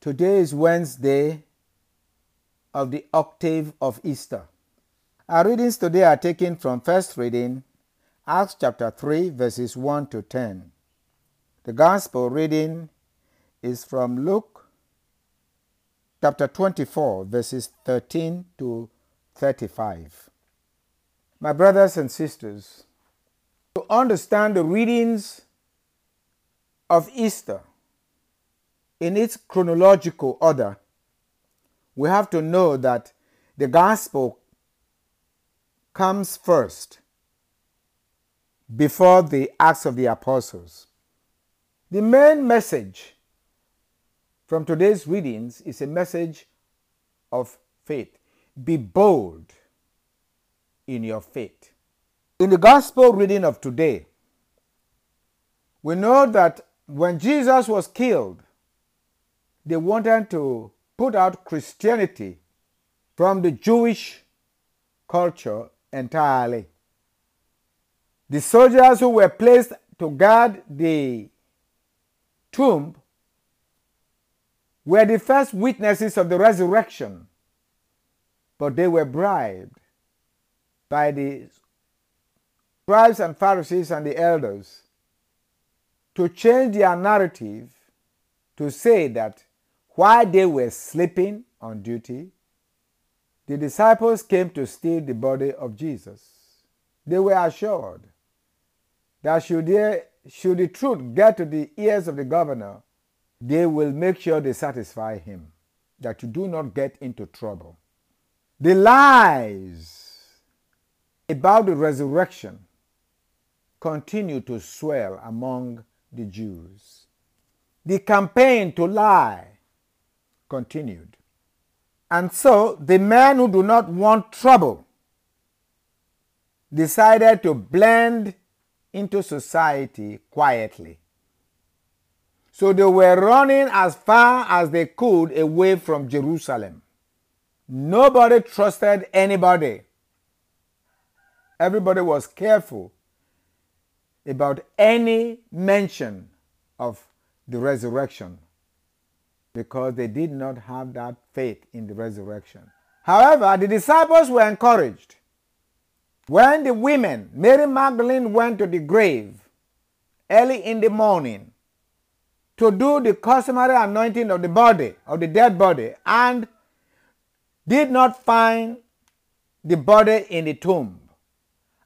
Today is Wednesday of the octave of Easter. Our readings today are taken from first reading, Acts chapter 3, verses 1 to 10. The gospel reading is from Luke chapter 24, verses 13 to 35. My brothers and sisters, to understand the readings of Easter in its chronological order, we have to know that the gospel comes first before the Acts of the Apostles. The main message from today's readings is a message of faith. Be bold in your faith. In the gospel reading of today, we know that when Jesus was killed, they wanted to put out Christianity from the Jewish culture entirely. The soldiers who were placed to guard the tomb were the first witnesses of the resurrection, but they were bribed by the scribes and Pharisees and the elders to change their narrative to say that while they were sleeping on duty, the disciples came to steal the body of Jesus. They were assured that should, they, should the truth get to the ears of the governor, they will make sure they satisfy him, that you do not get into trouble. The lies about the resurrection continue to swell among the Jews. The campaign to lie continued. And so the men who do not want trouble decided to blend into society quietly. So they were running as far as they could away from Jerusalem. Nobody trusted anybody. Everybody was careful about any mention of the resurrection because they did not have that faith in the resurrection. However, the disciples were encouraged. When the women, Mary Magdalene, went to the grave early in the morning to do the customary anointing of the body, of the dead body, and did not find the body in the tomb,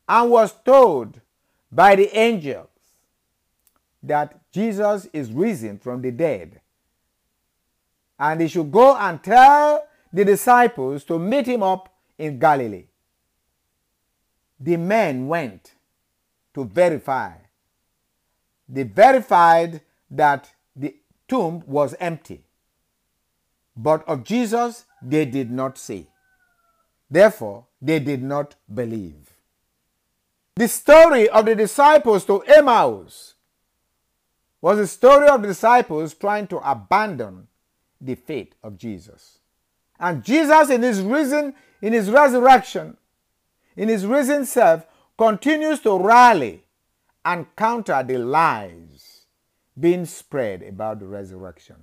and was told by the angels that Jesus is risen from the dead. And he should go and tell the disciples to meet him up in Galilee. The men went to verify. They verified that the tomb was empty. But of Jesus, they did not see. Therefore, they did not believe. The story of the disciples to Emmaus was the story of the disciples trying to abandon the faith of Jesus. And Jesus, in his risen, in his resurrection, in his risen self, continues to rally and counter the lies being spread about the resurrection.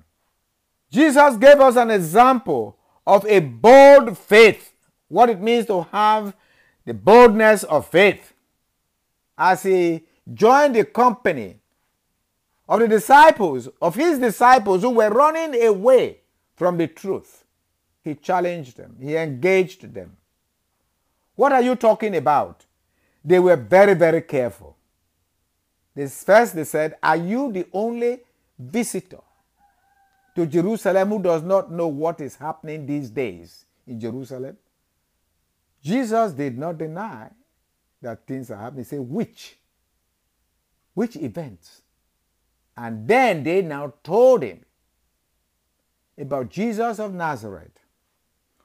Jesus gave us an example of a bold faith, what it means to have the boldness of faith. As he joined the company of the disciples, of his disciples who were running away from the truth. He challenged them, he engaged them. What are you talking about? They were very, very careful. This first they said, Are you the only visitor to Jerusalem who does not know what is happening these days in Jerusalem? Jesus did not deny that things are happening. He said, Which? Which events? And then they now told him about Jesus of Nazareth,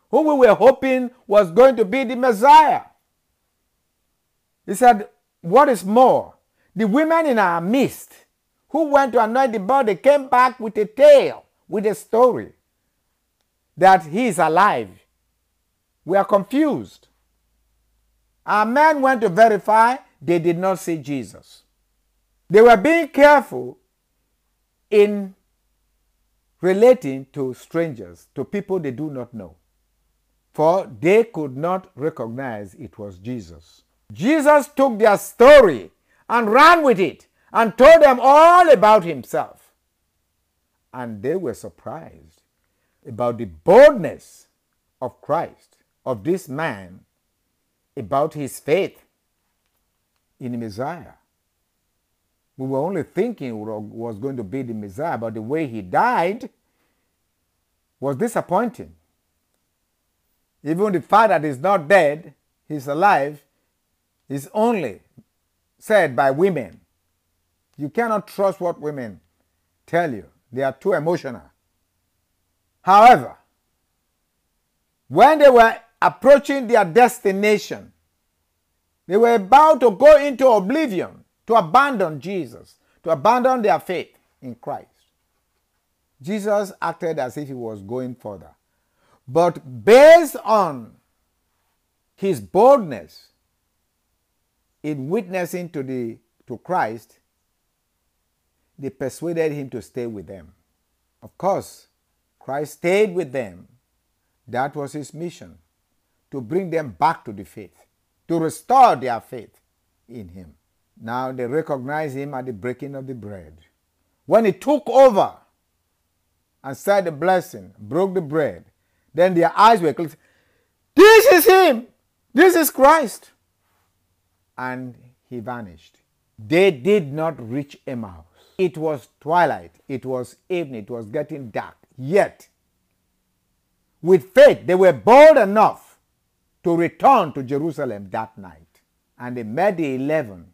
who we were hoping was going to be the Messiah. He said, What is more, the women in our midst who went to anoint the body came back with a tale, with a story that he is alive. We are confused. Our men went to verify, they did not see Jesus. They were being careful in relating to strangers, to people they do not know. For they could not recognize it was Jesus. Jesus took their story and ran with it and told them all about himself. And they were surprised about the boldness of Christ, of this man, about his faith in the Messiah. We were only thinking was going to be the Messiah, but the way he died was disappointing. Even the fact that he's not dead, he's alive, is only said by women. You cannot trust what women tell you, they are too emotional. However, when they were approaching their destination, they were about to go into oblivion, to abandon Jesus, to abandon their faith in Christ. Jesus acted as if he was going further. But based on his boldness in witnessing to, the, to Christ, they persuaded him to stay with them. Of course, Christ stayed with them. That was his mission to bring them back to the faith, to restore their faith in him. Now they recognize him at the breaking of the bread. When he took over and said the blessing, broke the bread, then their eyes were closed. This is him! This is Christ! And he vanished. They did not reach Emmaus. It was twilight, it was evening, it was getting dark. Yet, with faith, they were bold enough to return to Jerusalem that night. And they met the eleven,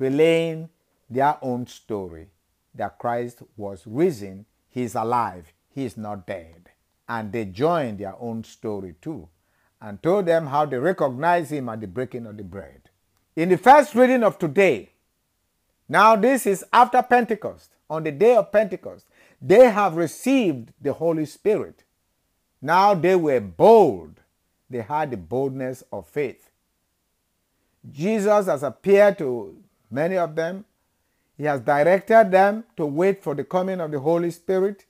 relaying their own story that Christ was risen, he is alive, he is not dead. And they joined their own story too and told them how they recognized him at the breaking of the bread. In the first reading of today, now, this is after Pentecost. On the day of Pentecost, they have received the Holy Spirit. Now they were bold. They had the boldness of faith. Jesus has appeared to many of them. He has directed them to wait for the coming of the Holy Spirit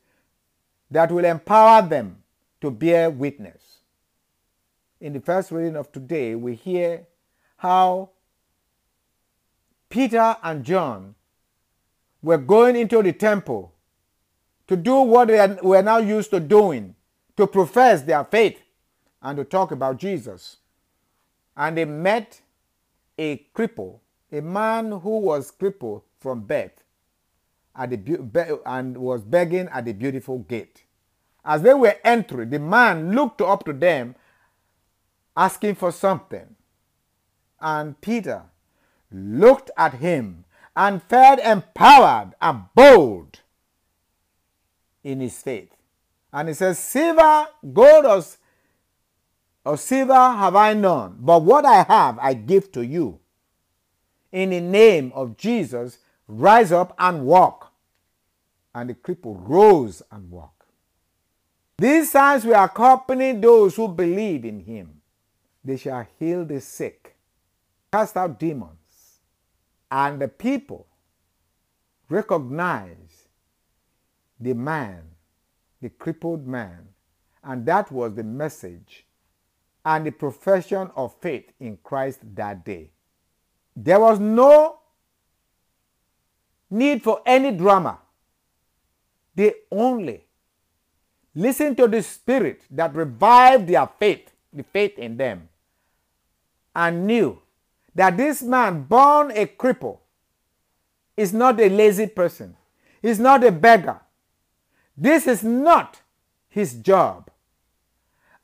that will empower them to bear witness. In the first reading of today, we hear how Peter and John were going into the temple to do what they were now used to doing, to profess their faith and to talk about Jesus. And they met a cripple, a man who was crippled from birth, at the, and was begging at the beautiful gate. As they were entering, the man looked up to them asking for something. And Peter looked at him and felt empowered and bold in his faith. And he says, Silver, gold, or, or silver have I none, but what I have I give to you. In the name of Jesus, rise up and walk. And the cripple rose and walked. These signs will accompany those who believe in him. They shall heal the sick, cast out demons and the people recognize the man, the crippled man, and that was the message and the profession of faith in Christ that day. There was no need for any drama. They only listened to the Spirit that revived their faith, the faith in them, and knew that this man, born a cripple, is not a lazy person, he's not a beggar. This is not his job.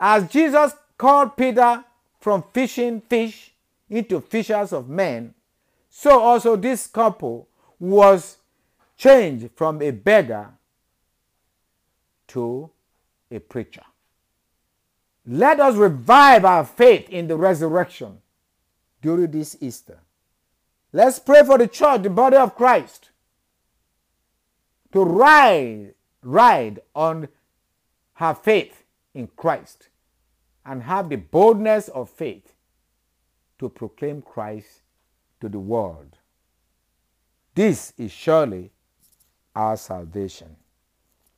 As Jesus called Peter from fishing fish into fishers of men, so also this couple was changed from a beggar to a preacher. Let us revive our faith in the resurrection during this Easter. Let's pray for the church, the body of Christ, to ride, ride on her faith in Christ and have the boldness of faith to proclaim Christ to the world. This is surely our salvation.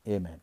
Amen.